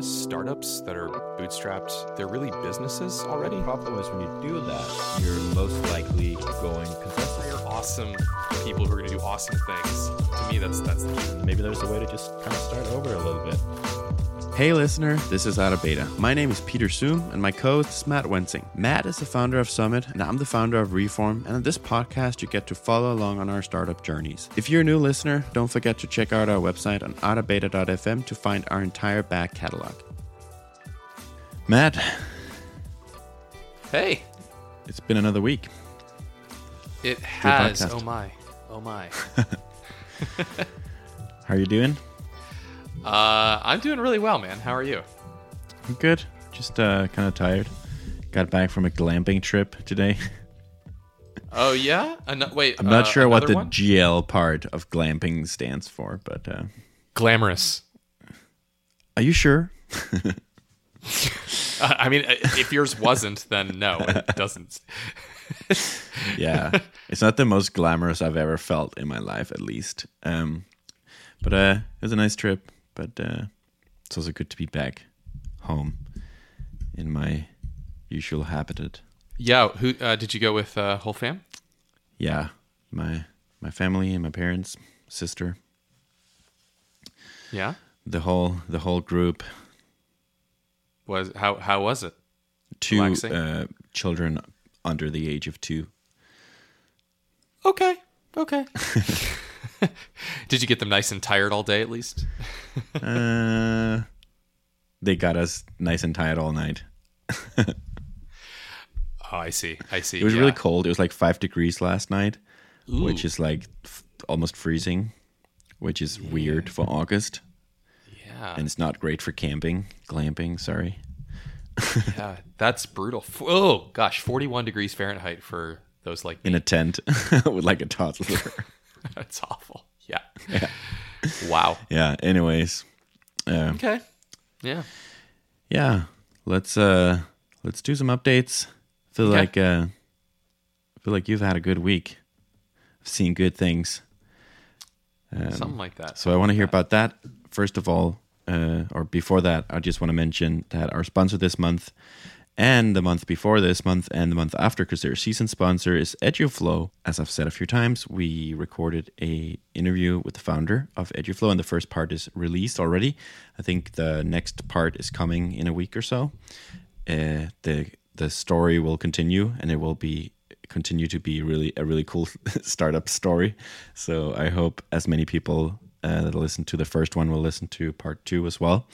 of startups that are bootstrapped, they're really businesses already. The problem is when you do that, you're most likely going consensus. They're awesome people who are going to do awesome things. To me, that's that's the key. Maybe there's a way to just kind of start over a little bit. Hey listener, this is Out of Beta. My name is Peter Suhm and my co-host is Matt Wensing. Matt is the founder of Summit and I'm the founder of Reform and in this podcast you get to follow along on our startup journeys. If you're a new listener, don't forget to check out our website on outofbeta.fm to find our entire back catalog. Matt, Hey, it's been another week. it has. Oh my. Oh my. How are you doing? Uh, I'm doing really well, man. How are you? I'm good. Just uh, kind of tired. Got back from a glamping trip today. Oh yeah. Ano- wait. I'm not uh, sure what the one? GL part of glamping stands for, but uh, glamorous. are you sure? Uh, I mean, uh, if yours wasn't, then no, it doesn't. yeah it's not the most glamorous i've ever felt in my life at least um but uh it was a nice trip but uh it's also good to be back home in my usual habitat Yeah. Who uh, did you go with? Uh, whole fam? yeah my my family and my parents sister Yeah. the whole the whole group Was how how was it? two uh children under the age of two Okay. Okay. did you get them nice and tired all day at least? uh they got us nice and tired all night Oh, I see. I see. It was yeah. really cold. It was like five degrees last night, which is like f- almost freezing, which is weird for August, Yeah. and it's not great for camping, glamping. Sorry. yeah. That's brutal. Oh gosh, 41 degrees Fahrenheit for those like In a tent with like a toddler. That's awful. Yeah. Wow. yeah. Anyways, uh, Okay. Yeah. yeah. Let's uh let's do some updates. Feel Okay. like uh feel like you've had a good week. I've seen good things. Something like that. So I want to hear about that. First of all, uh, or before that, I just want to mention that our sponsor this month and the month before this month and the month after, because their season sponsor is EduFlow. As I've said a few times, we recorded a interview with the founder of EduFlow, and the first part is released already. I think the next part is coming in a week or so. Uh, the the story will continue, and it will be continue to be really a really cool startup story. So I hope as many people uh, that listen to the first one will listen to part two as well.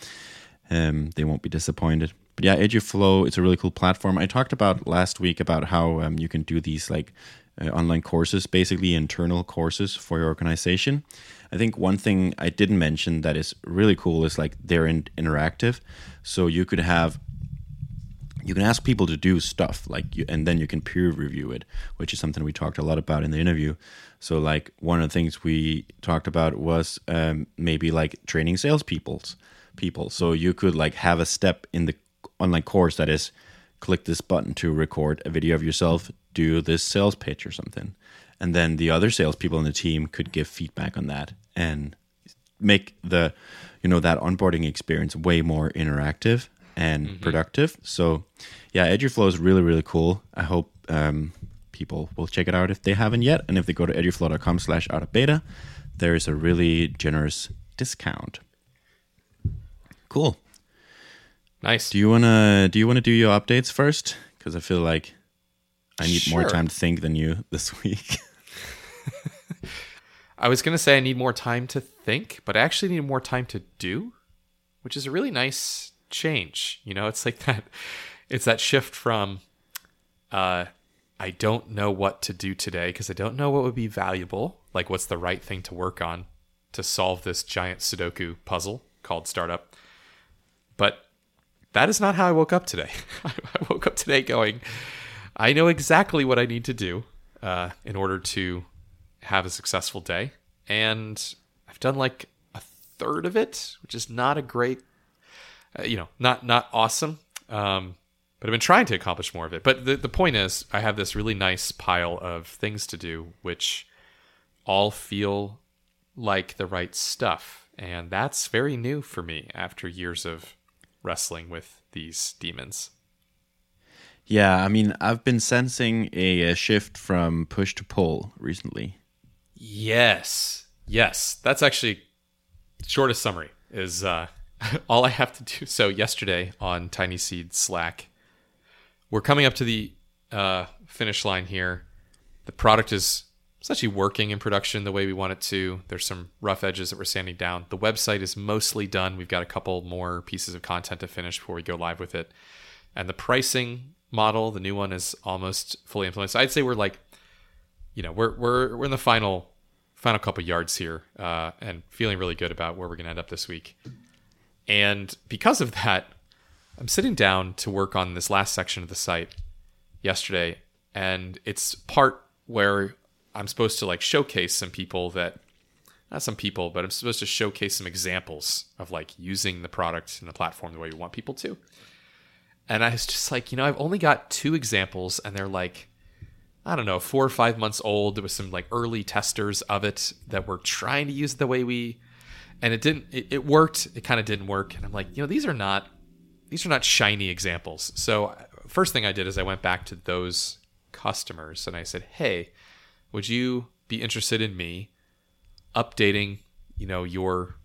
Um, they won't be disappointed. But yeah, EduFlow it's a really cool platform. I talked about last week about how um, you can do these like uh, online courses, basically internal courses for your organization. I think one thing I didn't mention that is really cool is like they're in- interactive, so you could have you can ask people to do stuff like you, and then you can peer review it which is something we talked a lot about in the interview so like one of the things we talked about was um, maybe like training salespeople's people so you could like have a step in the online course that is click this button to record a video of yourself do this sales pitch or something and then the other salespeople in the team could give feedback on that and make the you know that onboarding experience way more interactive and productive. So yeah, EduFlow is really really cool. I hope um, people will check it out if they haven't yet, and if they go to eduflow.com slash out of beta, there is a really generous discount. Cool. Nice. Do you wanna do you wanna do your updates first? Because I feel like I need more time to think than you this week. I was gonna say I need more time to think, but I actually need more time to do, which is a really nice change. You know, it's like that. It's that shift from, uh, I don't know what to do today because I don't know what would be valuable. Like, what's the right thing to work on to solve this giant Sudoku puzzle called startup? But that is not how I woke up today. I woke up today going, I know exactly what I need to do uh, in order to have a successful day. And I've done like a third of it, which is not a great, uh, you know, not not awesome. Um, but I've been trying to accomplish more of it. But the the point is, I have this really nice pile of things to do, which all feel like the right stuff, and that's very new for me after years of wrestling with these demons. Yeah, I mean, I've been sensing a, a shift from push to pull recently. Yes. Yes. That's actually shortest summary is uh all I have to do. So yesterday on Tiny Seed Slack, we're coming up to the uh finish line here. The product is it's actually working in production the way we want it to. There's some rough edges that we're sanding down. The website is mostly done. We've got a couple more pieces of content to finish before we go live with it. And the pricing model, the new one, is almost fully implemented. So I'd say we're like, you know, we're we're we're in the final final couple yards here, uh, and feeling really good about where we're gonna end up this week. And because of that, I'm sitting down to work on this last section of the site yesterday, and it's part where I'm supposed to like showcase some people that not some people, but I'm supposed to showcase some examples of like using the product and the platform the way we want people to. And I was just like, you know, I've only got two examples, and they're like, I don't know, four or five months old. There was some like early testers of it that were trying to use the way we, and it didn't. It, it worked. It kind of didn't work. And I'm like, you know, these are not, these are not shiny examples. So first thing I did is I went back to those customers and I said, hey, would you be interested in me updating, you know, your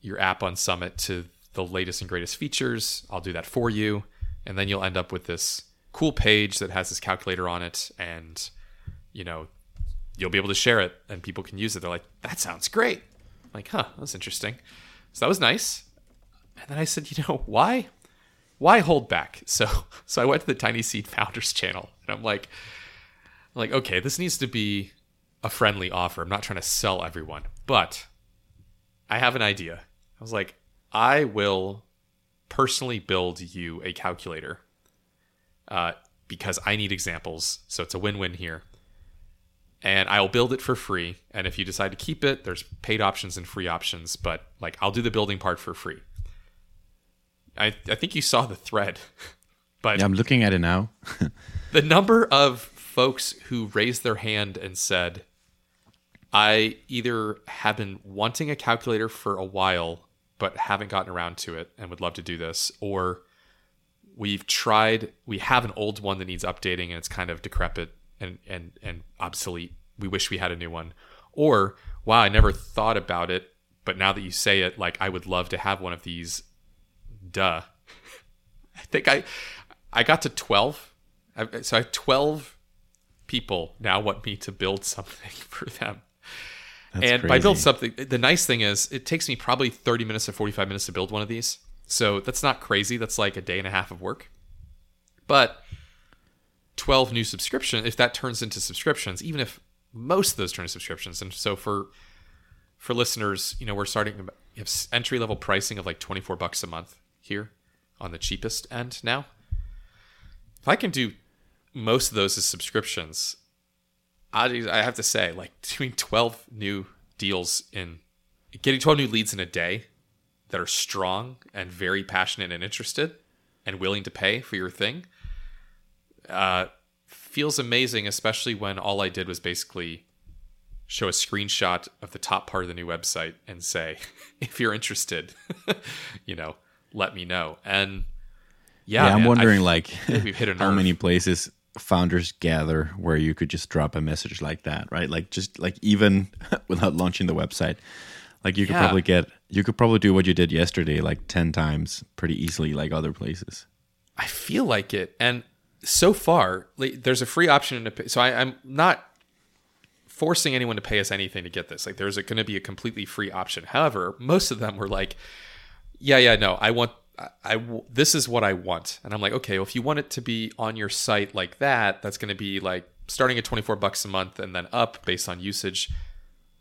your app on Summit to the latest and greatest features? I'll do that for you, and then you'll end up with this cool page that has this calculator on it, and you know, you'll be able to share it, and people can use it. They're like, that sounds great. I'm like, huh, that's interesting. So that was nice. And then I said, you know, why? Why hold back? So, so I went to the Tiny Seed Founders channel, and I'm like, like, okay, this needs to be a friendly offer. I'm not trying to sell everyone, but I have an idea. I was like, I will personally build you a calculator uh, because I need examples. So it's a win win here. And I'll build it for free. And if you decide to keep it, there's paid options and free options, but like I'll do the building part for free. I, I think you saw the thread, but Yeah, I'm looking at it now. the number of folks who raised their hand and said, I either have been wanting a calculator for a while, but haven't gotten around to it and would love to do this, or we've tried, we have an old one that needs updating and it's kind of decrepit and, and, and obsolete. We wish we had a new one. Or, wow, I never thought about it, but now that you say it, like I would love to have one of these. Duh. I think I I got to 12. So I have 12 people now want me to build something for them. That's and by build something, the nice thing is it takes me probably 30 minutes to 45 minutes to build one of these. So that's not crazy. That's like a day and a half of work. But 12 new subscription, if that turns into subscriptions, even if most of those turn into subscriptions. And so for for listeners, you know, we're starting have entry level pricing of like 24 bucks a month here on the cheapest end now. If I can do most of those as subscriptions, I I have to say, like doing 12 new deals in getting 12 new leads in a day that are strong and very passionate and interested and willing to pay for your thing uh, feels amazing, especially when all I did was basically show a screenshot of the top part of the new website and say, if you're interested, you know, let me know. And yeah, Yeah, I'm man, wondering like we've hit how many places founders gather where you could just drop a message like that, right? Like just like even without launching the website. Like you could Yeah. probably get you could probably do what you did yesterday like 10 times pretty easily like other places. I feel like it. And so far, like, there's a free option to pay. So I, I'm not forcing anyone to pay us anything to get this. Like, there's going to be a completely free option. However, most of them were like, yeah, yeah, no, I want, I, this is what I want. And I'm like, okay, well, if you want it to be on your site like that, that's going to be like starting at 24 bucks a month and then up based on usage.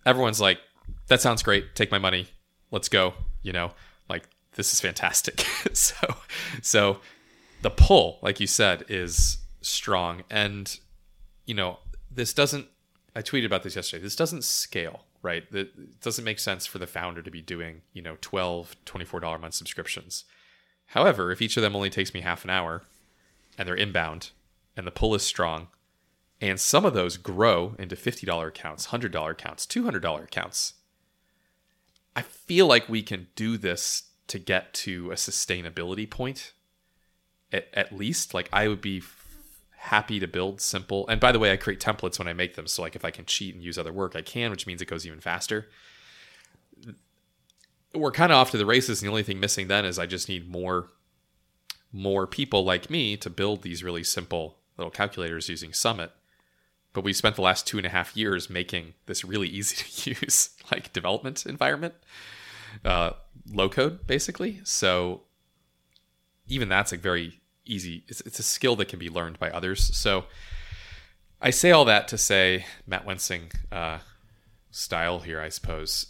Everyone's like, that sounds great. Take my money. Let's go. You know, like this is fantastic. so, so the pull, like you said, is strong. And, you know, this doesn't, I tweeted about this yesterday. This doesn't scale, right? It doesn't make sense for the founder to be doing, you know, 12, $24 a month subscriptions. However, if each of them only takes me half an hour and they're inbound and the pull is strong, and some of those grow into $50 accounts, $100 accounts, $200 accounts, I feel like we can do this to get to a sustainability point at, at least. Like i would be happy to build simple and by the way i create templates when i make them. So like if i can cheat and use other work i can which means it goes even faster we're kind of off to the races and the only thing missing then is i just need more more people like me to build these really simple little calculators using summit. But we spent the last two and a half years making this really easy to use like development environment uh, low code basically. So even that's a very easy it's, it's a skill that can be learned by others. So i say all that to say matt wensing uh, style here i suppose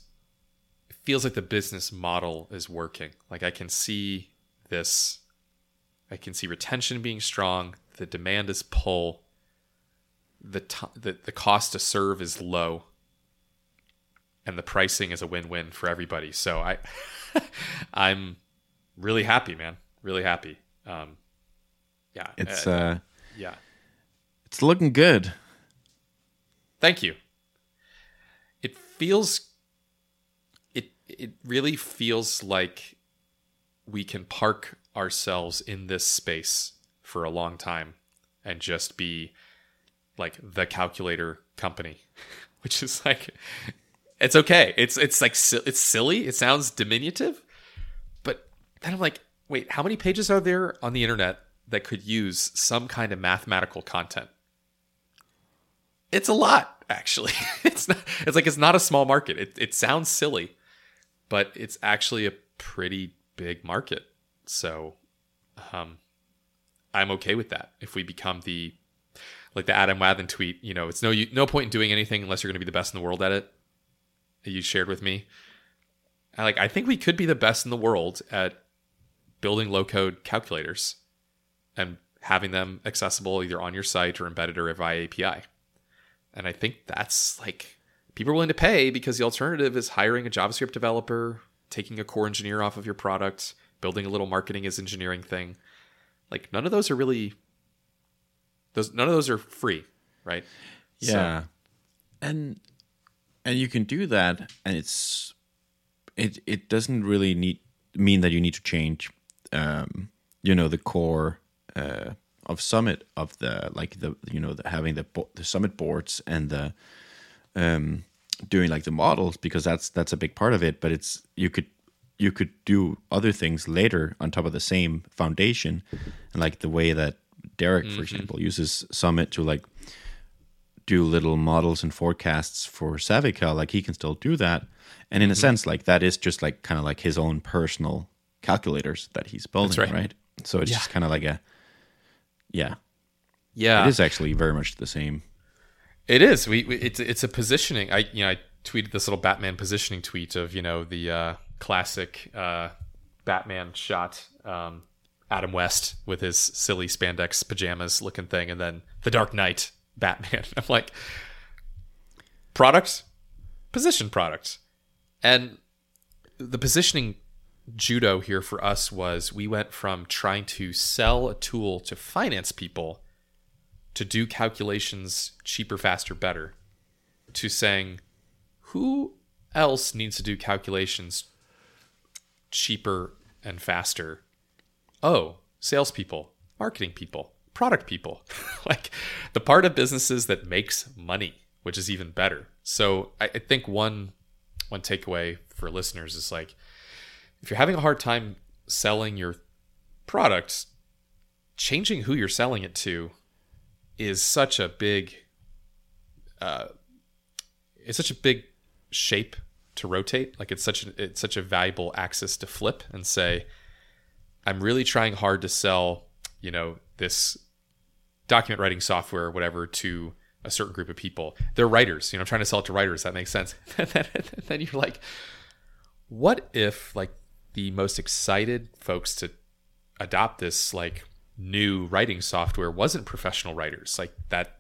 feels like the business model is working. Like i can see this i can see retention being strong the demand is pull the, t- the the cost to serve is low and the pricing is a win-win for everybody. So i i'm really happy man. Really happy. Um yeah It's uh, uh, yeah. it's looking good. thank you. It feels it really feels like we can park ourselves in this space for a long time and just be like the calculator company which is like it's okay. It's it's like it's silly. It sounds diminutive. But then i'm like wait how many pages are there on the internet that could use some kind of mathematical content? It's a lot actually. It's not it's like it's not a small market. It, it sounds silly but it's actually a pretty big market. So um i'm okay with that. If we become the like the adam wathan tweet you know it's no no point in doing anything unless you're going to be the best in the world at it you shared with me. I like i think we could be the best in the world at building low code calculators and having them accessible either on your site or embedded or via api and I think that's like people are willing to pay because the alternative is hiring a JavaScript developer, taking a core engineer off of your product, building a little marketing as engineering thing. Like none of those are really those none of those are free, right? So- Yeah. and and you can do that and it's it it doesn't really need mean that you need to change um you know the core uh of summit of the like the you know the having the the summit boards and the um doing like the models because that's that's a big part of it but it's you could you could do other things later on top of the same foundation and like the way that Derek for example uses summit to like do little models and forecasts for SavvyCal, like he can still do that. And in a sense, like that is just like kind of like his own personal calculators that he's building, right. right. So it's Yeah. just kind of like a, yeah, Yeah. it is actually very much the same. It is. We, we it's it's a positioning. I you know I tweeted this little Batman positioning tweet of you know the uh, classic uh, Batman shot, um, Adam West with his silly spandex pajamas looking thing, and then the Dark Knight Batman. I'm like, product, position product, and the positioning judo here for us was we went from trying to sell a tool to finance people to do calculations cheaper, faster, better, to saying who else needs to do calculations cheaper and faster? Oh, salespeople, marketing people, product people, like the part of businesses that makes money, which is even better. So I, I think one one takeaway for listeners is like if you're having a hard time selling your product, changing who you're selling it to is such a big uh it's such a big shape to rotate. Like it's such a it's such a valuable axis to flip and say i'm really trying hard to sell you know this document writing software or whatever to a certain group of people. They're writers you know I'm trying to sell it to writers. That makes sense. Then you're like what if like the most excited folks to adopt this like new writing software wasn't professional writers like that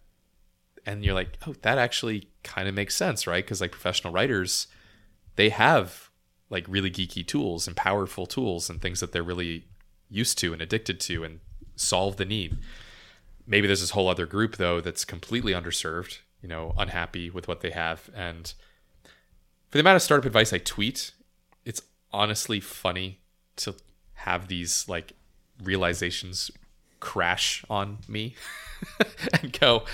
and you're like oh that actually kind of makes sense right? Because like professional writers they have like really geeky tools and powerful tools and things that they're really used to and addicted to and solve the need. Maybe there's this whole other group though that's completely underserved you know unhappy with what they have and for the amount of startup advice i tweet it's honestly funny to have these like realizations crash on me and go,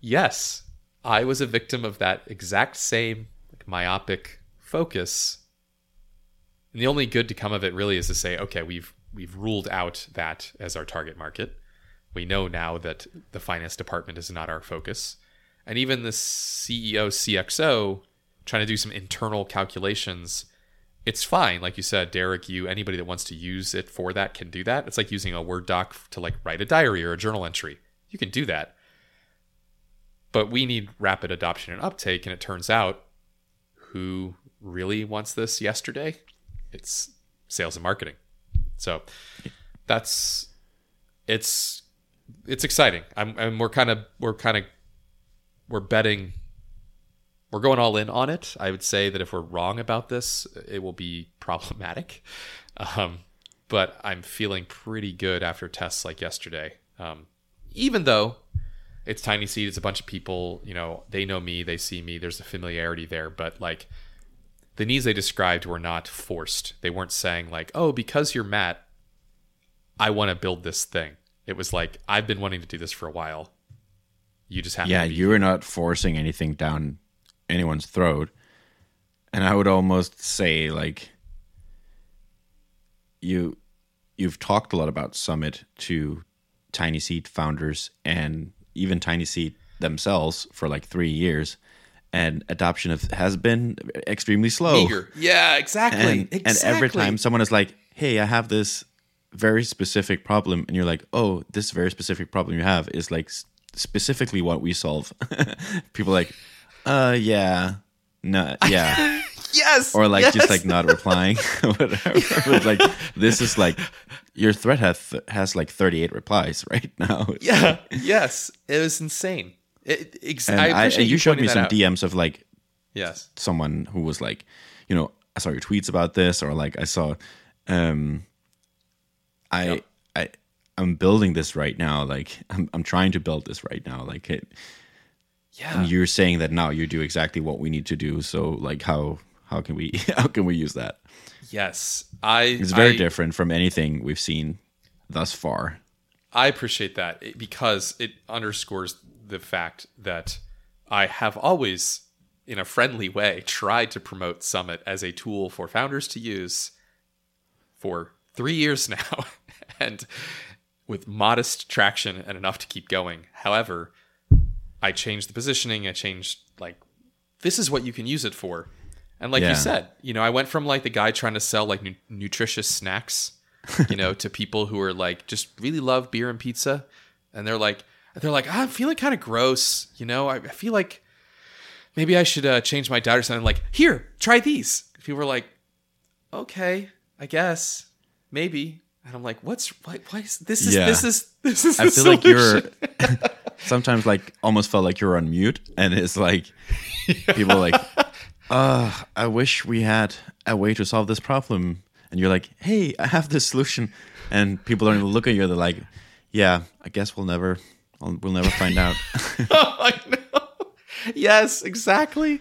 yes, I was a victim of that exact same like, myopic focus. And the only good to come of it really is to say, okay, we've we've ruled out that as our target market. We know now that the finance department is not our focus. And even the CEO, CXO, trying to do some internal calculations, it's fine. Like you said, Derek, you, anybody that wants to use it for that can do that. It's like using a Word doc to like write a diary or a journal entry. You can do that. But we need rapid adoption and uptake. And it turns out who really wants this yesterday? It's sales and marketing. So that's it's it's exciting. I'm and we're kind of we're kind of we're betting we're going all in on it. I would say that if we're wrong about this, it will be problematic. Um, but I'm feeling pretty good after tests like yesterday. Um, even though it's tiny seed, it's a bunch of people. You know, they know me, they see me. There's a familiarity there, but like the needs they described were not forced. They weren't saying like, "Oh, because you're Matt, I want to build this thing." It was like, "I've been wanting to do this for a while. You just have yeah, to." be you were not forcing anything down anyone's throat. And I would almost say like you you've talked a lot about Summit to Tiny Seed founders and even Tiny Seed themselves for like 3 years and adoption of has been extremely slow. Yeah, exactly. And, exactly. and every time someone is like, "Hey, I have this very specific problem," and you're like, "Oh, this very specific problem you have is like specifically what we solve." People are like, "Uh, yeah, no, yeah," yes, or like yes. just like not replying, whatever. But like this is like your thread has has like 38 replies right now. yeah, yes, it was insane. It, ex- and I I, appreciate and you showed me some out. DMs of like Yes, someone who was like, you know, I saw your tweets about this, or like I saw, um, I, Yep. I, I'm building this right now. Like I'm, I'm trying to build this right now. Like it, yeah, and you're saying that now you do exactly what we need to do. So like how, how can we, how can we use that? yes. I It's very I, different from anything we've seen thus far. I appreciate that because it underscores the fact that I have always, in a friendly way, tried to promote Summit as a tool for founders to use for three years now, and with modest traction and enough to keep going. However, I changed the positioning. I changed like this is what you can use it for. And like Yeah. you said, you know, I went from like the guy trying to sell like nu- nutritious snacks, you know, to people who are like just really love beer and pizza, and they're like, they're like, "Ah, I'm feeling kind of gross, you know. I, I feel like maybe I should uh, change my diet or something. Like, here, try these. People were like, okay, I guess, maybe. And I'm like, what's why, why is this is Yeah. this is this is I the feel like you're solution. sometimes like almost felt like you're on mute, and it's like people like, uh, I wish we had a way to solve this problem, and you're like, hey, I have this solution, and people are look at you, they're like, yeah, I guess we'll never, we'll never find out. oh, I know. Yes, exactly.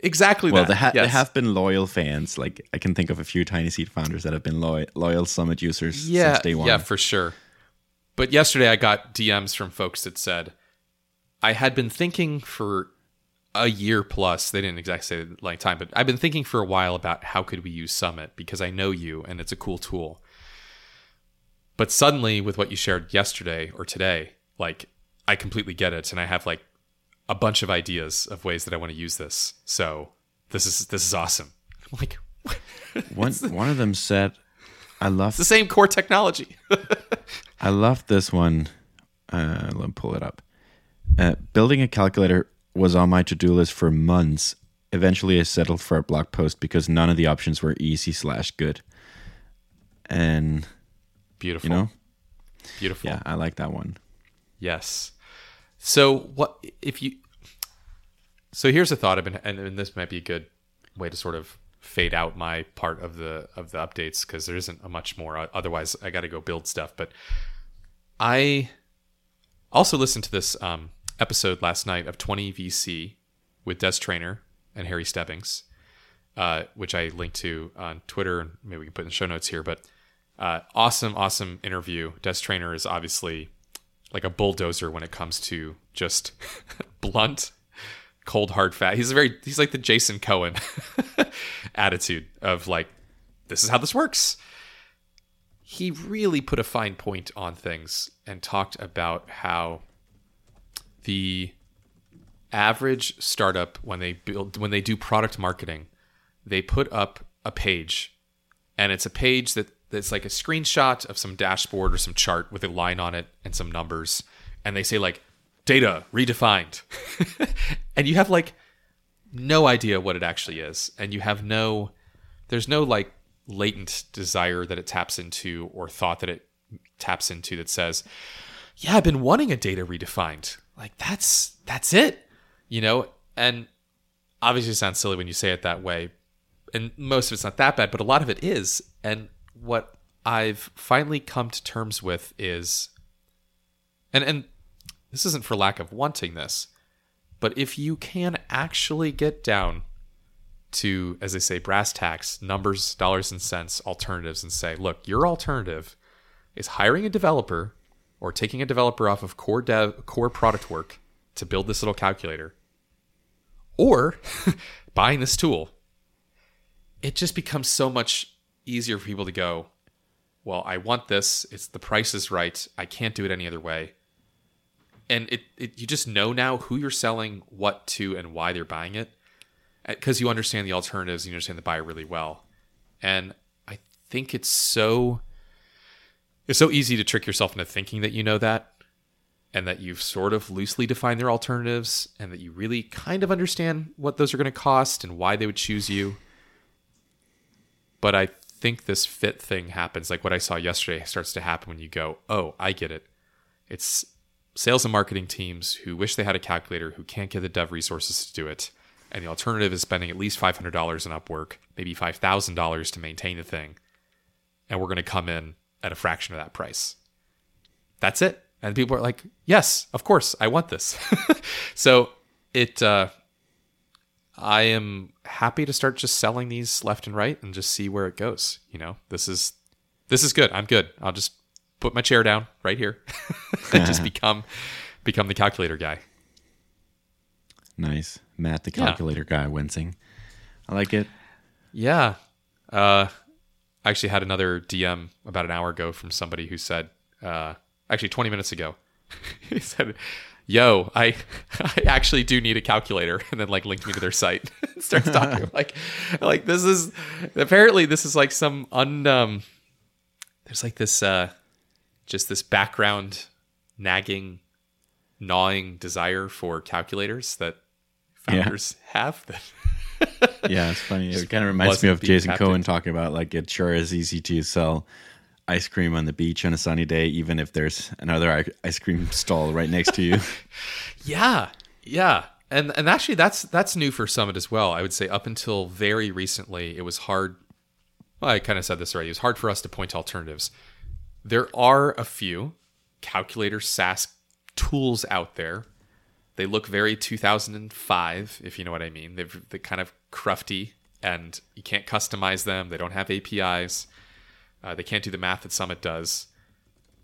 Exactly well, that. there, ha- there Yes. have been loyal fans. Like I can think of a few Tiny Seed founders that have been loyal, loyal Summit users yeah, since day one. Yeah, for sure. But yesterday I got DMs from folks that said, I had been thinking for a year plus, they didn't exactly say the like time, but I've been thinking for a while about how could we use Summit because I know you and it's a cool tool. But suddenly with what you shared yesterday or today, like I completely get it and I have like a bunch of ideas of ways that I want to use this. So this is this is awesome. I'm like one one of them said, "I love it's the same core technology. I love this one. Uh, let me pull it up. Uh, building a calculator was on my to-do list for months. Eventually, I settled for a blog post because none of the options were easy slash good. And Beautiful. you know, Beautiful. yeah, I like that one. Yes. So what if you? So here's a thought I've been, and, and this might be a good way to sort of fade out my part of the of the updates because there isn't a much more. Otherwise, I got to go build stuff. But I also listened to this um, episode last night of 20 VC with Des Traynor and Harry Stebbings. uh, which I linked to on Twitter, and maybe we can put in the show notes here. But uh, awesome, awesome interview. Des Traynor is obviously like a bulldozer when it comes to just blunt, cold hard fact. He's a very he's like the Jason Cohen attitude of like, this is how this works. He really put a fine point on things and talked about how the average startup when they build when they do product marketing, they put up a page and it's a page that that's like a screenshot of some dashboard or some chart with a line on it and some numbers and they say like data redefined. And you have like no idea what it actually is and you have no there's no like latent desire that it taps into or thought that it taps into that says yeah i've been wanting a data redefined like that's that's it you know? And obviously it sounds silly when you say it that way and most of it's not that bad but a lot of it is. And what i've finally come to terms with is and and this isn't for lack of wanting this but if you can actually get down to as they say brass tacks numbers dollars and cents alternatives and say look your alternative is hiring a developer or taking a developer off of core dev core product work to build this little calculator or buying this tool. It just becomes so much easier for people to go well i want this. It's the price is right. I can't do it any other way. And it, it you just know now who you're selling what to and why they're buying it eh, because you understand the alternatives you understand the buyer really well. And i think it's so it's so easy to trick yourself into thinking that you know that and that you've sort of loosely defined their alternatives and that you really kind of understand what those are going to cost and why they would choose you. But i think this fit thing happens like what i saw yesterday starts to happen when you go oh i get it. It's sales and marketing teams who wish they had a calculator who can't get the dev resources to do it and the alternative is spending at least $500 in upwork maybe $5000 to maintain the thing. And we're going to come in at a fraction of that price that's it and people are like yes of course i want this so it uh, i am happy to start just selling these left and right and just see where it goes you know this is this is good i'm good i'll just put my chair down right here and just become become the calculator guy Nice. Matt, the Yeah. calculator guy, Wensing. I like it. Yeah. Uh, I actually had another DM about an hour ago from somebody who said, uh, actually 20 minutes ago, he said, Yo, I I actually do need a calculator, and then like linked me to their site and starts talking like like this is apparently this is like some un um there's like this uh just this background nagging gnawing desire for calculators that Yeah. founders have that Yeah, it's funny. It kind of reminds me of Jason tapped Cohen talking about like it sure is easy to sell ice cream on the beach on a sunny day, even if there's another ice cream stall right next to you. Yeah, yeah, and and actually that's that's new for Summit as well. I would say up until very recently, it was hard. Well, I kind of said this already. It was hard for us to point to alternatives. There are a few calculator SaaS tools out there. They look very 2005, if you know what I mean. They're, they're kind of crufty, and you can't customize them. They don't have APIs. Uh, they can't do the math that Summit does.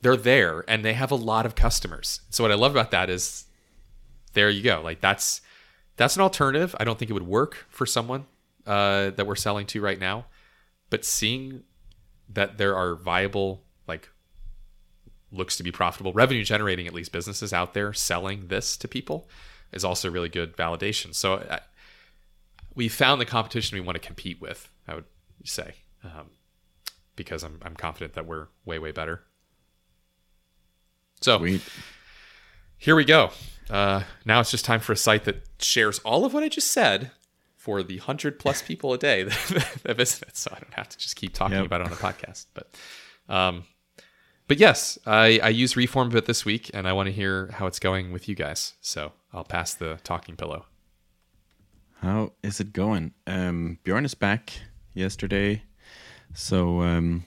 They're there, and they have a lot of customers. So what I love about that is there you go. Like that's that's an alternative. I don't think it would work for someone uh, that we're selling to right now, but seeing that there are viable, like looks to be profitable, revenue generating at least businesses out there selling this to people is also really good validation. So uh, we found the competition we want to compete with. I would say um, because I'm I'm confident that we're way way better. So Sweet. here we go. Uh, now it's just time for a site that shares all of what I just said for the hundred plus people a day that, that visit it. So I don't have to just keep talking Yep. about it on the podcast. But, um, but yes, I, I use Reform a bit this week, and I want to hear how it's going with you guys. So I'll pass the talking pillow. How is it going? Um, Bjorn is back yesterday, so um,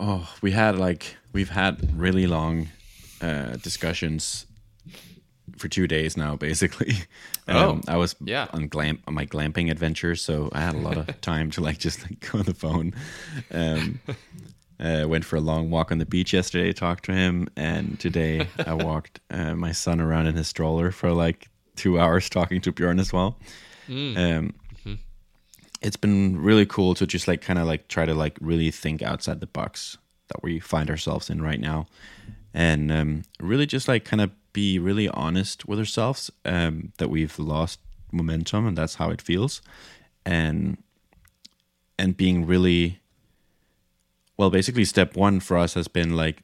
oh, we had like we've had really long uh, discussions for two days now, basically. Oh, um, I was yeah. on glam on my glamping adventure, so I had a lot of time to like just like go on the phone. Um, uh, went for a long walk on the beach yesterday, talked to him, and today I walked uh, my son around in his stroller for like two hours talking to Bjorn as well. Um, it's been really cool to just like kind of like try to like really think outside the box that we find ourselves in right now. And um, really just like kind of be really honest with ourselves um, that we've lost momentum and that's how it feels. And and being really well basically step one for us has been like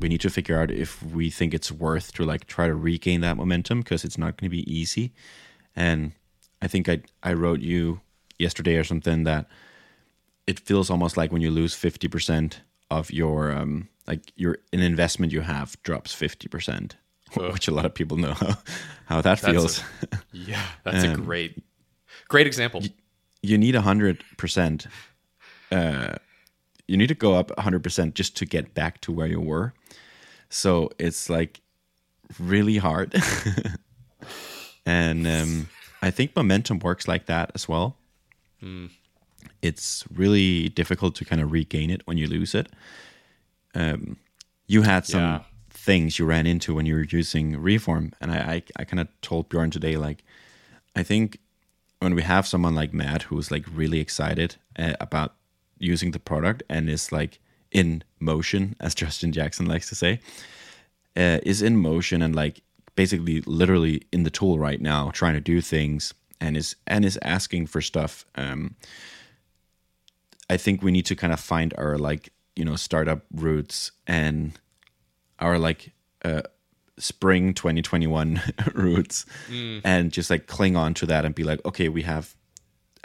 we need to figure out if we think it's worth to like try to regain that momentum because it's not going to be easy. And i think i i wrote you yesterday or something that it feels almost like when you lose 50% of your um like your an investment you have drops 50% which a lot of people know how, how that That's feels. a- yeah, that's a Um, great, great example. you need 100% uh you need to go up 100% just to get back to where you were. So it's like really hard. And um i think momentum works like that as well. It's really difficult to kind of regain it when you lose it. Um you had some Yeah. things you ran into when you were using reform and i i, I kind of told bjorn today like i think when we have someone like Matt who's like really excited uh, about using the product and is like in motion, as Justin Jackson likes to say, uh, is in motion and like basically literally in the tool right now, trying to do things and is and is asking for stuff. Um, I think we need to kind of find our like you know startup roots and our like uh, spring 2021 roots and just like cling on to that and be like okay we have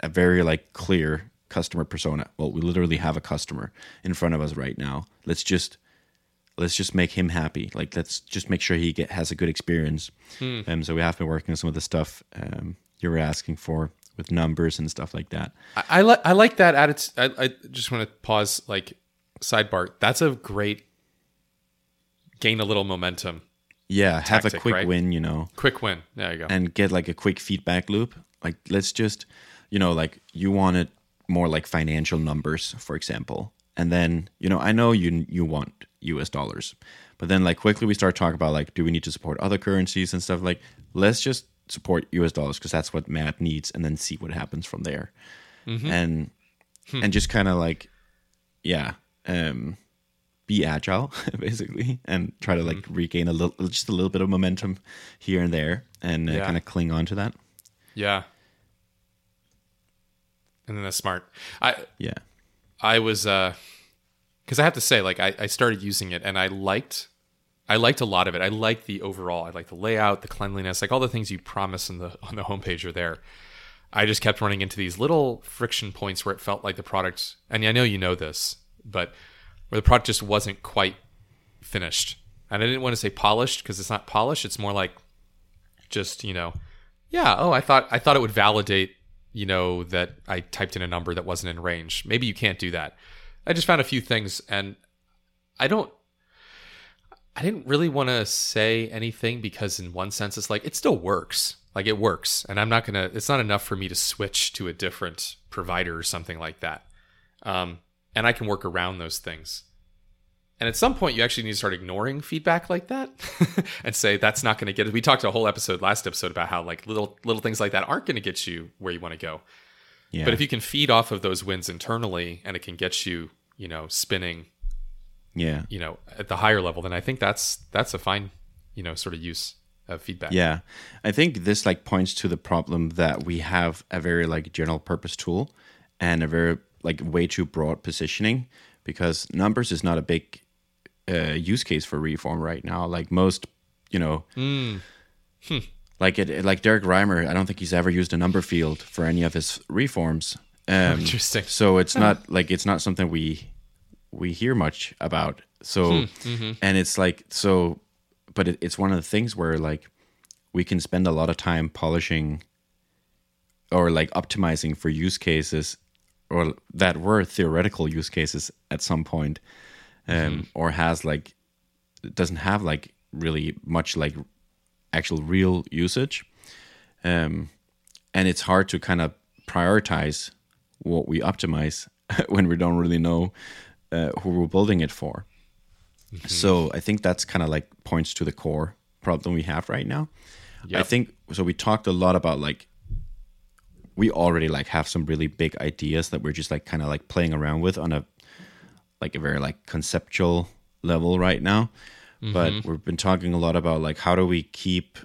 a very like clear customer persona well we literally have a customer in front of us right now let's just let's just make him happy like let's just make sure he get, has a good experience um, so we have been working on some of the stuff um, you were asking for with numbers and stuff like that I, I like I like that attitude. I, I just want to pause. Like sidebar. That's a great gain a little momentum. yeah have a quick right? win you know Quick win. There you go. and get like a quick feedback loop. Like let's just, you know, like you wanted more like financial numbers, for example. And then, you know, I know you you want US dollars. But then like quickly we start talking about like do we need to support other currencies and stuff like let's just support US dollars because that's what Matt needs and then see what happens from there. And and just kind of like yeah, um be agile basically and try to like regain a little just a little bit of momentum here and there and uh, Yeah. kind of cling on to that yeah. And then that's smart. I yeah I was uh because I have to say, like I, I started using it and I liked I liked a lot of it. I liked the overall. I liked the layout, the cleanliness, like all the things you promise in the on the homepage are there. I just kept running into these little friction points where it felt like the product and I know you know this, but where the product just wasn't quite finished. And I didn't want to say polished because it's not polished, it's more like just, you know, yeah, oh, I thought I thought it would validate, you know, that I typed in a number that wasn't in range. Maybe you can't do that. I just found a few things and I don't I didn't really want to say anything because in one sense it's like it still works. Like it works and I'm not going to it's not enough for me to switch to a different provider or something like that. Um and I can work around those things. And at some point, you actually need to start ignoring feedback like that and say that's not going to get it. We talked a whole episode last episode about how like little little things like that aren't going to get you where you want to go. yeah But if you can feed off of those wins internally and it can get you, you know, spinning, yeah you know, at the higher level, then I think that's that's a fine, you know, sort of use of feedback. yeah i think this like points to the problem that we have a very like general purpose tool and a very like way too broad positioning because numbers is not a big uh, use case for reform right now. Like most you know like it, like derek reimer i don't think he's ever used a number field for any of his reforms. Um, Interesting. so it's not like it's not something we we hear much about. So and it's like so but it, it's one of the things where like we can spend a lot of time polishing or like optimizing for use cases or that were theoretical use cases at some point um, or has like doesn't have like really much like actual real usage. Um, and it's hard to kind of prioritize what we optimize when we don't really know uh, who we're building it for. So I think that's kind of like points to the core problem we have right now. I think so. We talked a lot about like we already like have some really big ideas that we're just like kind of like playing around with on a like a very like conceptual level right now. But mm-hmm. we've been talking a lot about like how do we keep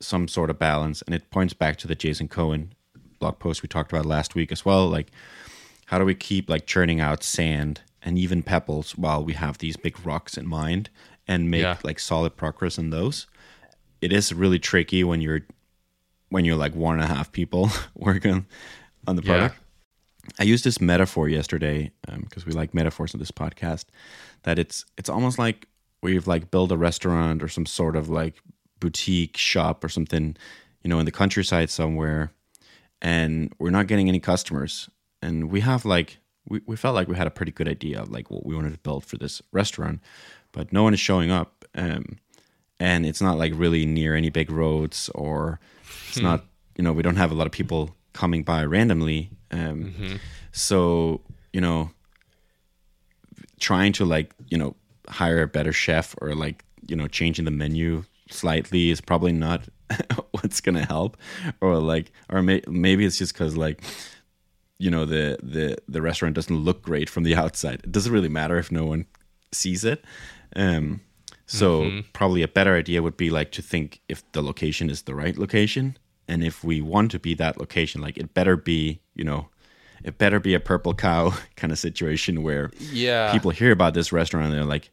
some sort of balance, and it points back to the Jason Cohen blog post we talked about last week as well. Like how do we keep like churning out sand and even pebbles while we have these big rocks in mind and make Yeah. like solid progress in those? It is really tricky when you're when you're like one and a half people working on the product. I used this metaphor yesterday because we like metaphors in this podcast. That it's it's almost like we've like built a restaurant or some sort of like boutique shop or something, you know, in the countryside somewhere, and we're not getting any customers. And we have like we, we felt like we had a pretty good idea of like what we wanted to build for this restaurant, but no one is showing up. Um, and it's not like really near any big roads or it's not you know we don't have a lot of people coming by randomly um, so you know trying to like you know hire a better chef or like you know changing the menu slightly is probably not what's gonna help. Or like or may, maybe it's just because like you know the the the restaurant doesn't look great from the outside. It doesn't really matter if no one sees it. Um so probably a better idea would be like to think if the location is the right location and if we want to be that location like it better be you know it better be a purple cow kind of situation where Yeah. people hear about this restaurant and they're like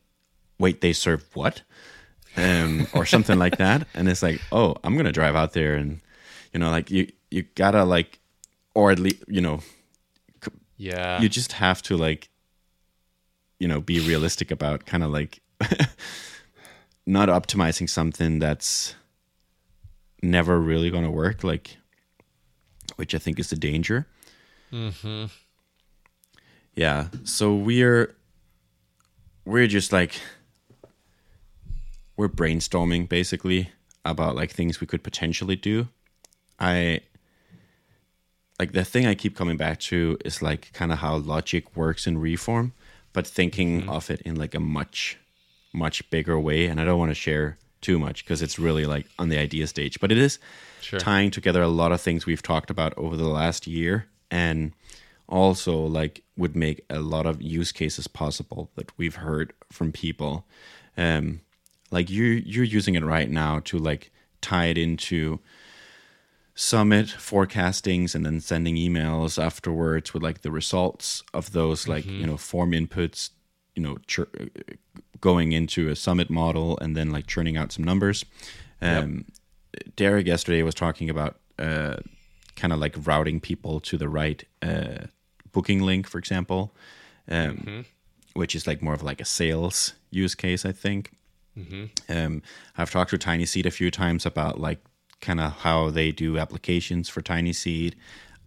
wait they serve what um or something like that and it's like oh i'm gonna drive out there and you know like you you gotta like or at least you know Yeah. you just have to like you know be realistic about kind of like not optimizing something that's never really going to work like which i think is the danger mm-hmm. yeah so we're we're just like we're brainstorming basically about like things we could potentially do i like the thing I keep coming back to is like kind of how logic works in reform, but thinking of it in like a much, much bigger way. And I don't want to share too much because it's really like on the idea stage, but it is Sure. tying together a lot of things we've talked about over the last year and also like would make a lot of use cases possible that we've heard from people. Um, like you, you're using it right now to like tie it into summit forecastings and then sending emails afterwards with like the results of those like you know form inputs you know chur- going into a summit model and then like churning out some numbers. Um derek yesterday was talking about uh kind of like routing people to the right uh booking link for example um which is like more of like a sales use case i think. Um, I've talked to Tiny Seed a few times about like kind of how they do applications for Tiny Seed.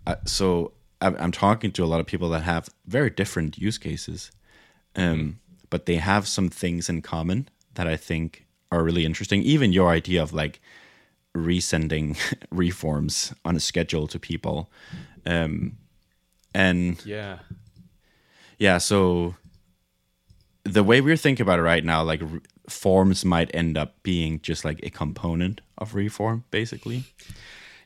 Uh, so I'm, I'm talking to a lot of people that have very different use cases, um, but they have some things in common that I think are really interesting. Even your idea of like resending reforms on a schedule to people, um, and yeah. yeah, so the way we're thinking about it right now, like r- forms might end up being just like a component of reform, basically.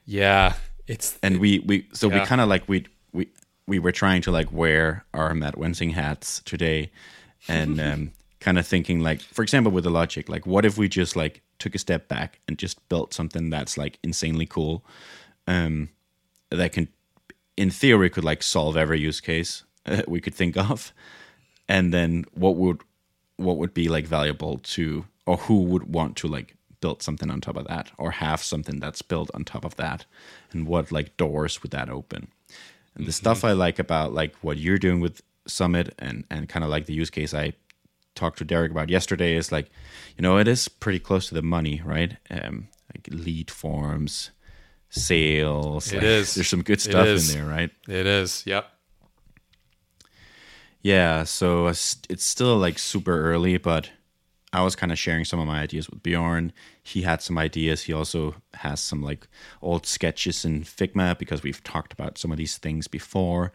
Yeah. It's And we we so we kind of like we we we were trying to like wear our Matt Wensing hats today, and um, kind of thinking like, for example, with the logic, like, what if we just like took a step back and just built something that's like insanely cool, um, that can, in theory, could like solve every use case uh, we could think of, and then what would what would be like valuable to or who would want to like build something on top of that or have something that's built on top of that? And what like doors would that open? And the stuff i like about like what you're doing with summit and and kind of like the use case i talked to derek about yesterday is like you know it is pretty close to the money right um like lead forms sales It like, is. there's some good stuff in there right it is. Yep. Yeah, so it's it's still like super early, but I was kind of sharing some of my ideas with Bjørn. He had some ideas. He also has some like old sketches in Figma because we've talked about some of these things before.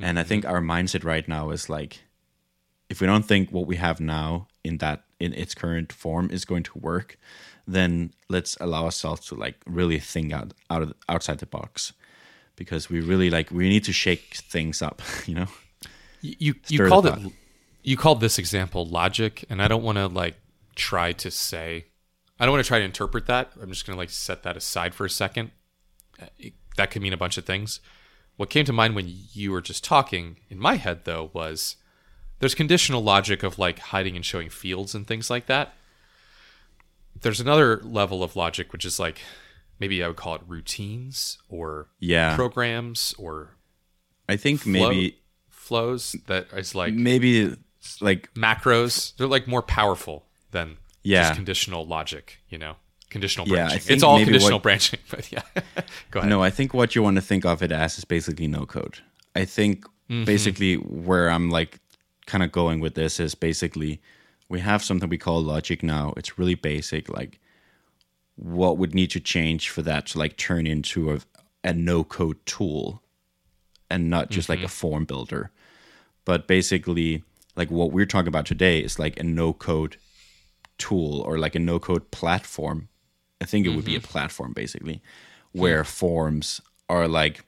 And I think our mindset right now is like, if we don't think what we have now in that in its current form is going to work, then let's allow ourselves to like really think out out of outside the box, because we really like we need to shake things up. You know. You you, you called it you called this example logic, and I don't want to like try to say I don't want to try to interpret that. I'm just going to like set that aside for a second. Uh, it- That could mean a bunch of things. What came to mind when you were just talking in my head though was there's conditional logic of like hiding and showing fields and things like that. There's another level of logic which is like maybe I would call it routines or Yeah. programs or I think flow- maybe flows that is like maybe like macros they're like more powerful than Yeah. just conditional logic you know conditional Yeah, I branching think it's all conditional what- branching but yeah go ahead No, I think what you want to think of it as is basically no code. I think Mm-hmm. basically where I'm like kind of going with this is basically we have something we call logic now. It's really basic. Like what would need to change for that to like turn into a, a no code tool and not just Mm-hmm. like a form builder. But basically, like what we're talking about today is like a no code tool or like a no code platform. I think it would be a platform basically, where forms are like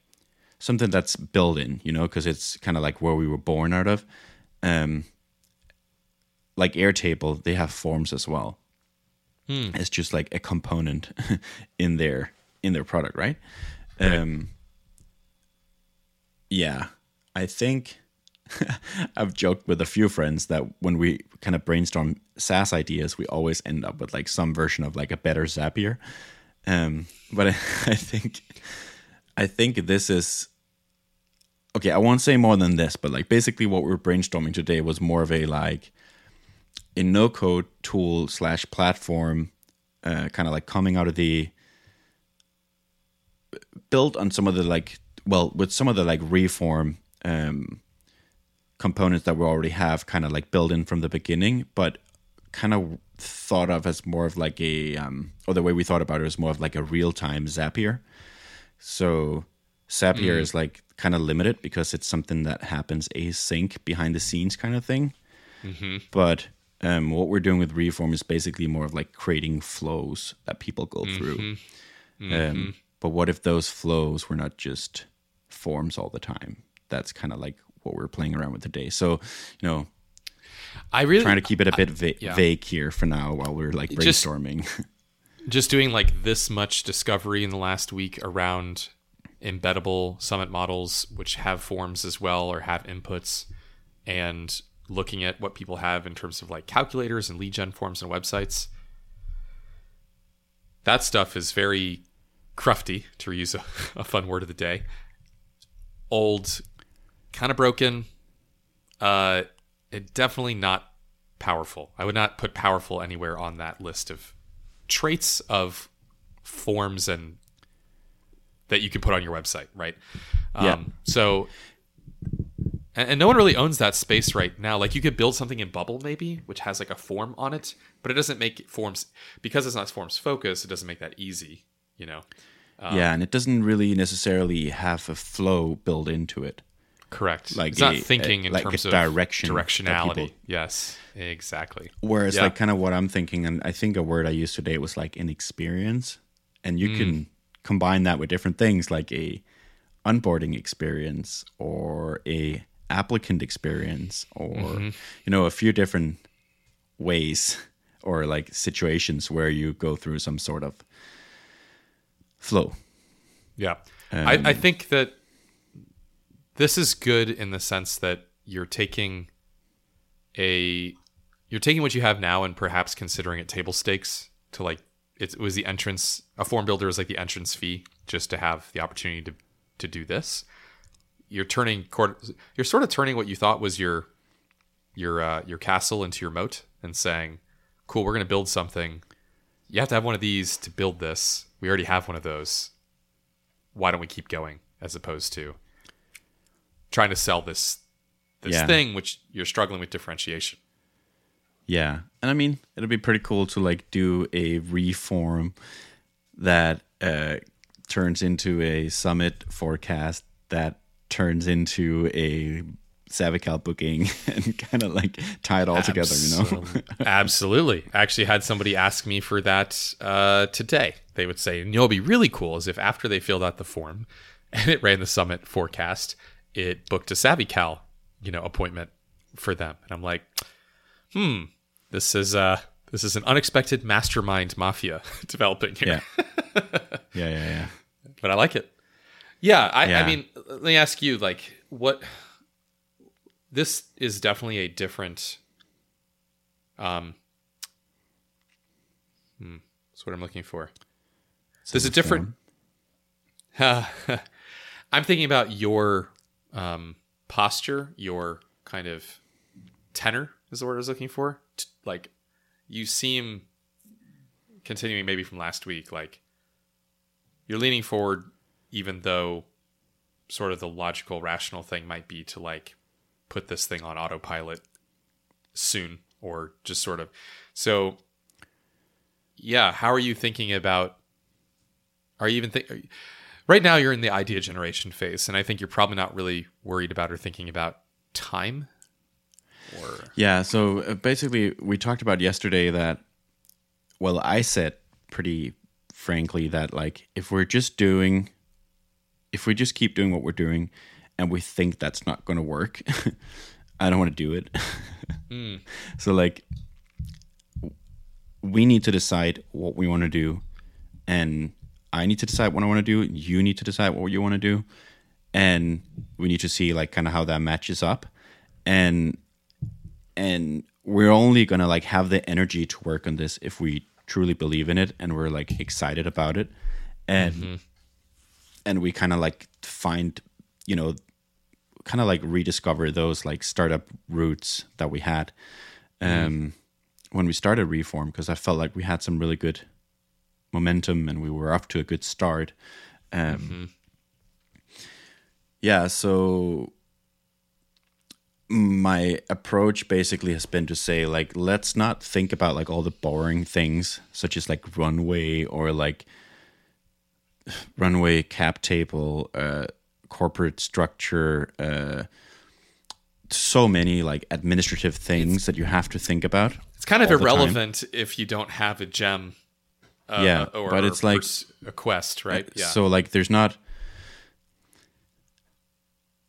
something that's built in, you know, because it's kind of like where we were born out of. Um, like Airtable, they have forms as well. It's just like a component in their in their product, right? Um, yeah, I think I've joked with a few friends that when we kind of brainstorm SaaS ideas, we always end up with like some version of like a better Zapier. Um, but I, think I think this is okay. I won't say more than this, but like basically what we're brainstorming today was more of a like a no code tool slash platform, uh, kind of like coming out of the built on some of the like well with some of the like reform um components that we already have kind of like built in from the beginning but kind of thought of as more of like a um or the way we thought about it was more of like a real-time zapier. So zapier is like kind of limited because it's something that happens async behind the scenes kind of thing. But um, what we're doing with reform is basically more of like creating flows that people go through. Um, but what if those flows were not just forms all the time? That's kind of like what we're playing around with today. So, you know, i really trying to keep it a bit va- yeah. vague here for now while we're like Just- brainstorming. just doing like this much discovery in the last week around embeddable summit models which have forms as well or have inputs and looking at what people have in terms of like calculators and lead gen forms and websites that stuff is very crufty to reuse a, a fun word of the day old kind of broken uh it definitely not powerful i would not put powerful anywhere on that list of traits of forms and that you can put on your website, right? Yeah. Um, so, and, and no one really owns that space right now. Like you could build something in Bubble maybe, which has like a form on it, but it doesn't make forms because it's not forms focused. It doesn't make that easy, you know. yeah, and it doesn't really necessarily have a flow built into it. Correct. Like it's not thinking a- in like terms of direction directionality. Yes, exactly. Whereas, Yeah. like, kind of what I'm thinking, and I think a word I used today was like inexperience, and you can mm. combine that with different things, like a onboarding experience or a applicant experience, or mm-hmm. you know, a few different ways or like situations where you go through some sort of flow. Yeah. I, I um, think that this is good in the sense that you're taking a you're taking what you have now and perhaps considering it table stakes to like it, was the entrance a form builder is like the entrance fee just to have the opportunity to to do this. You're turning court you're sort of turning what you thought was your your uh, your castle into your moat and saying cool we're going to build something. You have to have one of these to build this. We already have one of those. Why don't we keep going as opposed to trying to sell this this Yeah. thing which you're struggling with differentiation Yeah, and I mean, it'd be pretty cool to like do a reform that uh, turns into a summit forecast that turns into a SavvyCal booking and kind of like tie it all together, you know? Absolutely. I actually had somebody ask me for that uh, today. They would say, "And you know, it'd be really cool is if after they filled out the form and it ran the summit forecast, it booked a savvy SavvyCal, you know, appointment for them. And I'm like, hmm, this is uh this is an unexpected mastermind mafia developing here. yeah. yeah, yeah, yeah. But I like it. Yeah, I, I mean, let me ask you, like, what this is definitely a different um hmm, that's what I'm looking for. So there's a different I'm thinking about your um, posture, your kind of tenor is the word I was looking for. Like you seem continuing maybe from last week, like you're leaning forward, even though sort of the logical, rational thing might be to like put this thing on autopilot soon or just sort of. So, yeah, how are you thinking about? Are you even think? Right now you're in the idea generation phase and i think you're probably not really worried about or thinking about time or Yeah, so uh, basically, we talked about yesterday that, well, I said pretty frankly that, like, if we're just doing, if we just keep doing what we're doing and we think that's not going to work, I don't want to do it. So, like, we need to decide what we want to do, and I need to decide what I want to do. You need to decide what you want to do, and we need to see, like, kind of how that matches up. And and we're only gonna like have the energy to work on this if we truly believe in it and we're like excited about it and and we kind of like find you know kind of like rediscover those like startup roots that we had um when we started reform because i felt like we had some really good momentum and we were off to a good start. Um yeah so my approach basically has been to say like let's not think about like all the boring things such as like runway or like runway cap table uh corporate structure uh so many like administrative things that you have to think about it's kind of all the time. irrelevant if you don't have a gem uh, Yeah, or, but or it's like- pers- a quest right? Yeah. So like there's not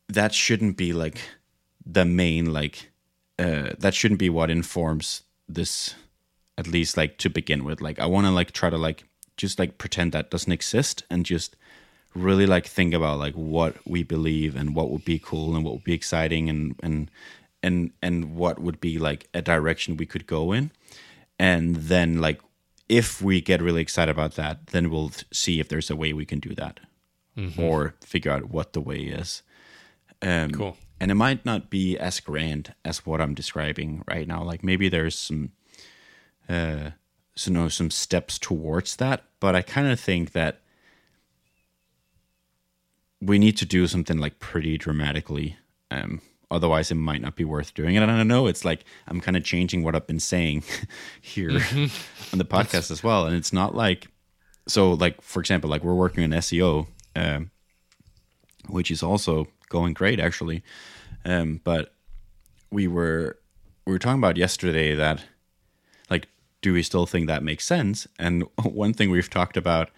that shouldn't be like the main like uh that shouldn't be what informs this at least like to begin with. Like I want to like try to like just like pretend that doesn't exist and just really like think about like what we believe and what would be cool and what would be exciting and and and and what would be like a direction we could go in. And then like if we get really excited about that then we'll see if there's a way we can do that. Or figure out what the way is. Um, Cool. and it might not be as grand as what i'm describing right now. Like maybe there's some uh so no some steps towards that but i kind of think that we need to do something like pretty dramatically um otherwise it might not be worth doing it. And i don't know it's like i'm kind of changing what i've been saying here on the podcast as well. And it's not like so like for example like we're working on seo um which is also going great actually. Um but we were we were talking about yesterday that like do we still think that makes sense? And one thing we've talked about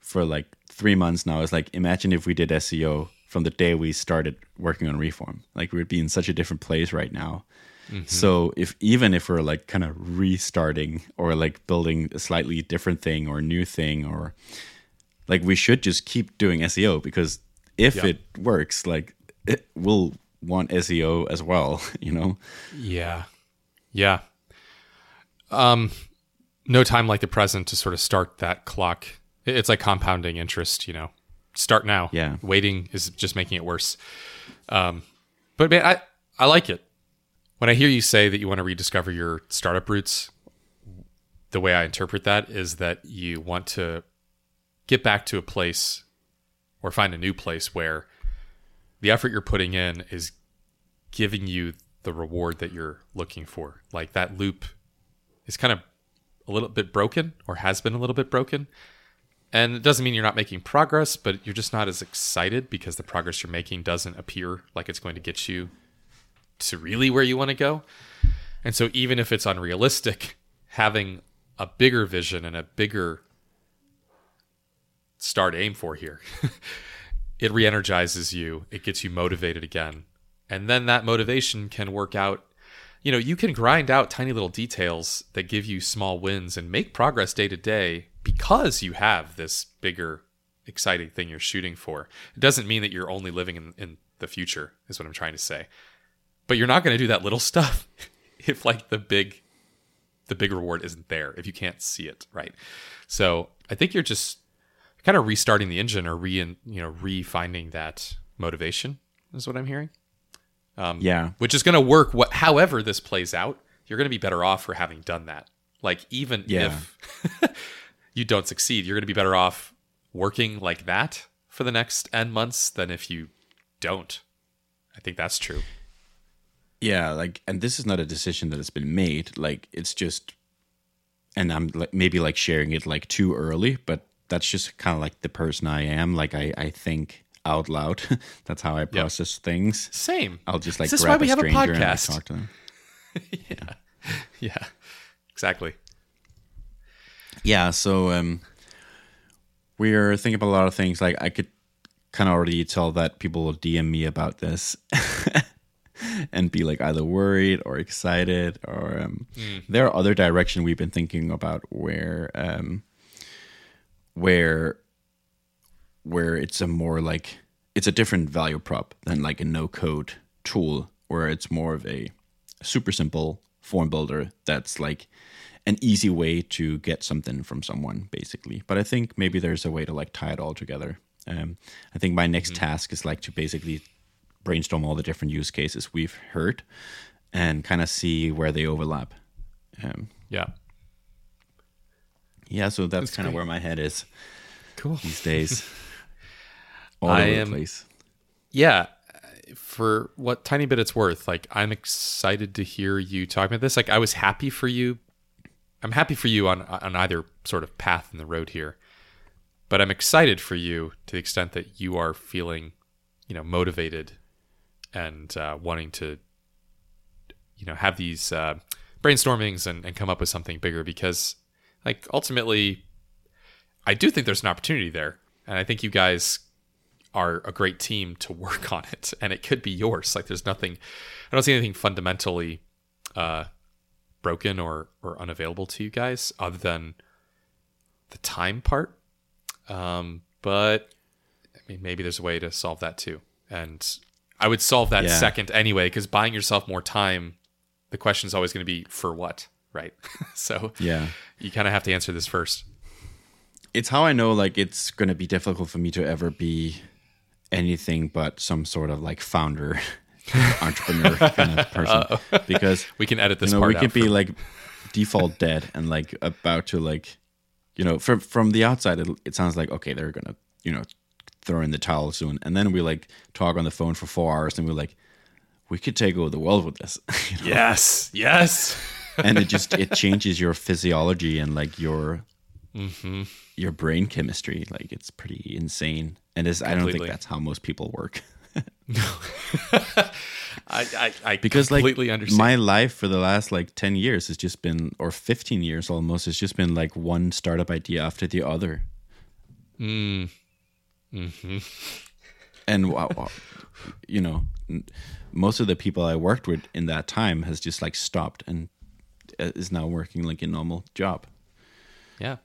for like three months now is like imagine if we did SEO from the day we started working on reform. Like we'd be in such a different place right now. So if even if we're like kind of restarting or like building a slightly different thing or new thing or like we should just keep doing SEO because if Yeah. it works, like it will want SEO as well, you know? Yeah. Yeah. Um no time like the present to sort of start that clock. It's like compounding interest, you know. Start now. Yeah. Waiting is just making it worse. Um but man, I I like it. When I hear you say that you want to rediscover your startup roots, the way I interpret that is that you want to get back to a place or find a new place where the effort you're putting in is giving you the reward that you're looking for. Like that loop is kind of a little bit broken or has been a little bit broken. And it doesn't mean you're not making progress, but you're just not as excited because the progress you're making doesn't appear like it's going to get you to really where you want to go. And so even if it's unrealistic, having a bigger vision and a bigger start aim for here, it re-energizes you, it gets you motivated again. And then that motivation can work out you know, you can grind out tiny little details that give you small wins and make progress day to day because you have this bigger, exciting thing you're shooting for. It doesn't mean that you're only living in, in the future, is what I'm trying to say. But you're not going to do that little stuff if like the big the big reward isn't there if you can't see it, right? So I think you're just kind of restarting the engine or re you know refinding that motivation is what I'm hearing. Um, Yeah. which is going to work. What, however, this plays out, you're going to be better off for having done that. Like even Yeah. if you don't succeed, you're going to be better off working like that for the next n months than if you don't. I think that's true. Yeah, like, and this is not a decision that has been made. Like, it's just, and I'm like maybe like sharing it like too early, but that's just kind of like the person I am. Like, I I think out loud. that's how I process things. Same. I'll just like Is this grab why we a have a stranger and like, podcast? talk to them. Yeah. Yeah, exactly. Yeah, so um, we're thinking about a lot of things. Like, I could kind of already tell that people will DM me about this. and be like either worried or excited or um, there are other direction we've been thinking about where um, where where it's a more like it's a different value prop than like a no code tool where it's more of a super simple form builder that's like an easy way to get something from someone basically. But i think maybe there's a way to like tie it all together. Um, i think my next task is like to basically brainstorm all the different use cases we've heard and kind of see where they overlap. Um, Yeah. yeah so that's, kind of where my head is Cool. these days. All I over am- the place. Yeah for what tiny bit it's worth like i'm excited to hear you talk about this. Like i was happy for you i'm happy for you on on either sort of path in the road here but i'm excited for you to the extent that you are feeling you know motivated and uh, wanting to you know have these uh, brainstormings and, and come up with something bigger because like ultimately i do think there's an opportunity there and i think you guys are a great team to work on it and it could be yours. Like there's nothing i don't see anything fundamentally uh broken or or unavailable to you guys other than the time part. Um but i mean maybe there's a way to solve that too. And i would solve that Yeah. second anyway because buying yourself more time the question is always going to be for what? Right? So yeah. you kind of have to answer this first. It's how I know like it's gonna be difficult for me to ever be anything but some sort of like founder, entrepreneur kind of person. Because we can edit this you know part we can be for- like default dead and like about to like, you know, from from the outside it, it sounds like okay they're gonna you know throw in the towel soon, and then we like talk on the phone for four hours and we're like, we could take over the world with this. you know? yes yes and it just it changes your physiology and like your Mm-hmm. your brain chemistry like it's pretty insane and it's, i don't think that's how most people work I, I, I because like completely understand. my life for the last like 10 years has just been or 15 years almost has just been like one startup idea after the other Mm. Mm-hmm. and wow, wow, you know most of the people i worked with in that time has just like stopped and uh, is now working like a normal job yeah,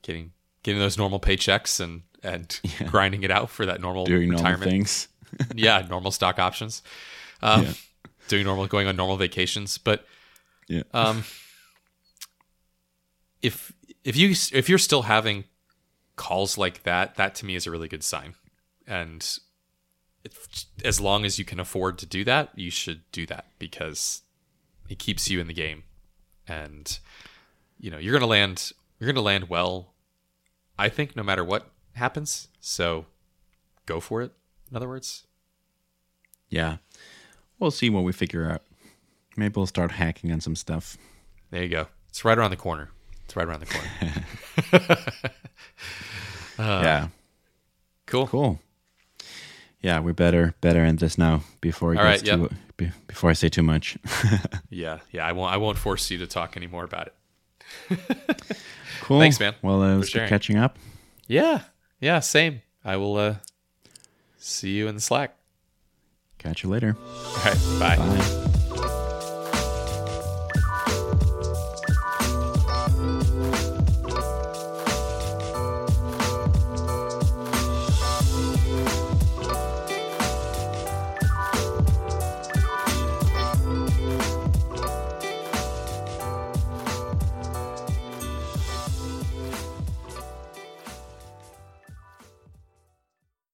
getting getting those normal paychecks and and grinding it out for that normal doing normal retirement. things yeah, normal stock options. Um, Yeah. Doing normal, going on normal vacations, but yeah um, if if you if you're still having calls like that, that to me is a really good sign. And if, as long as you can afford to do that, you should do that because it keeps you in the game. And you know you're gonna land you're gonna land well. I think no matter what happens, so go for it. In other words, Yeah. we'll see what we figure out. Maybe we'll start hacking on some stuff. There you go. It's right around the corner. It's right around the corner. yeah, cool. cool. Yeah, we better better end this now before it All gets right, too be, before I say too much. Yeah, yeah. I won't. I won't force you to talk anymore about it. cool. Thanks, man, Well, uh, get sharing. catching up. Yeah, yeah. Same. I will uh, see you in the Slack. Catch you later. All right. Bye. Bye.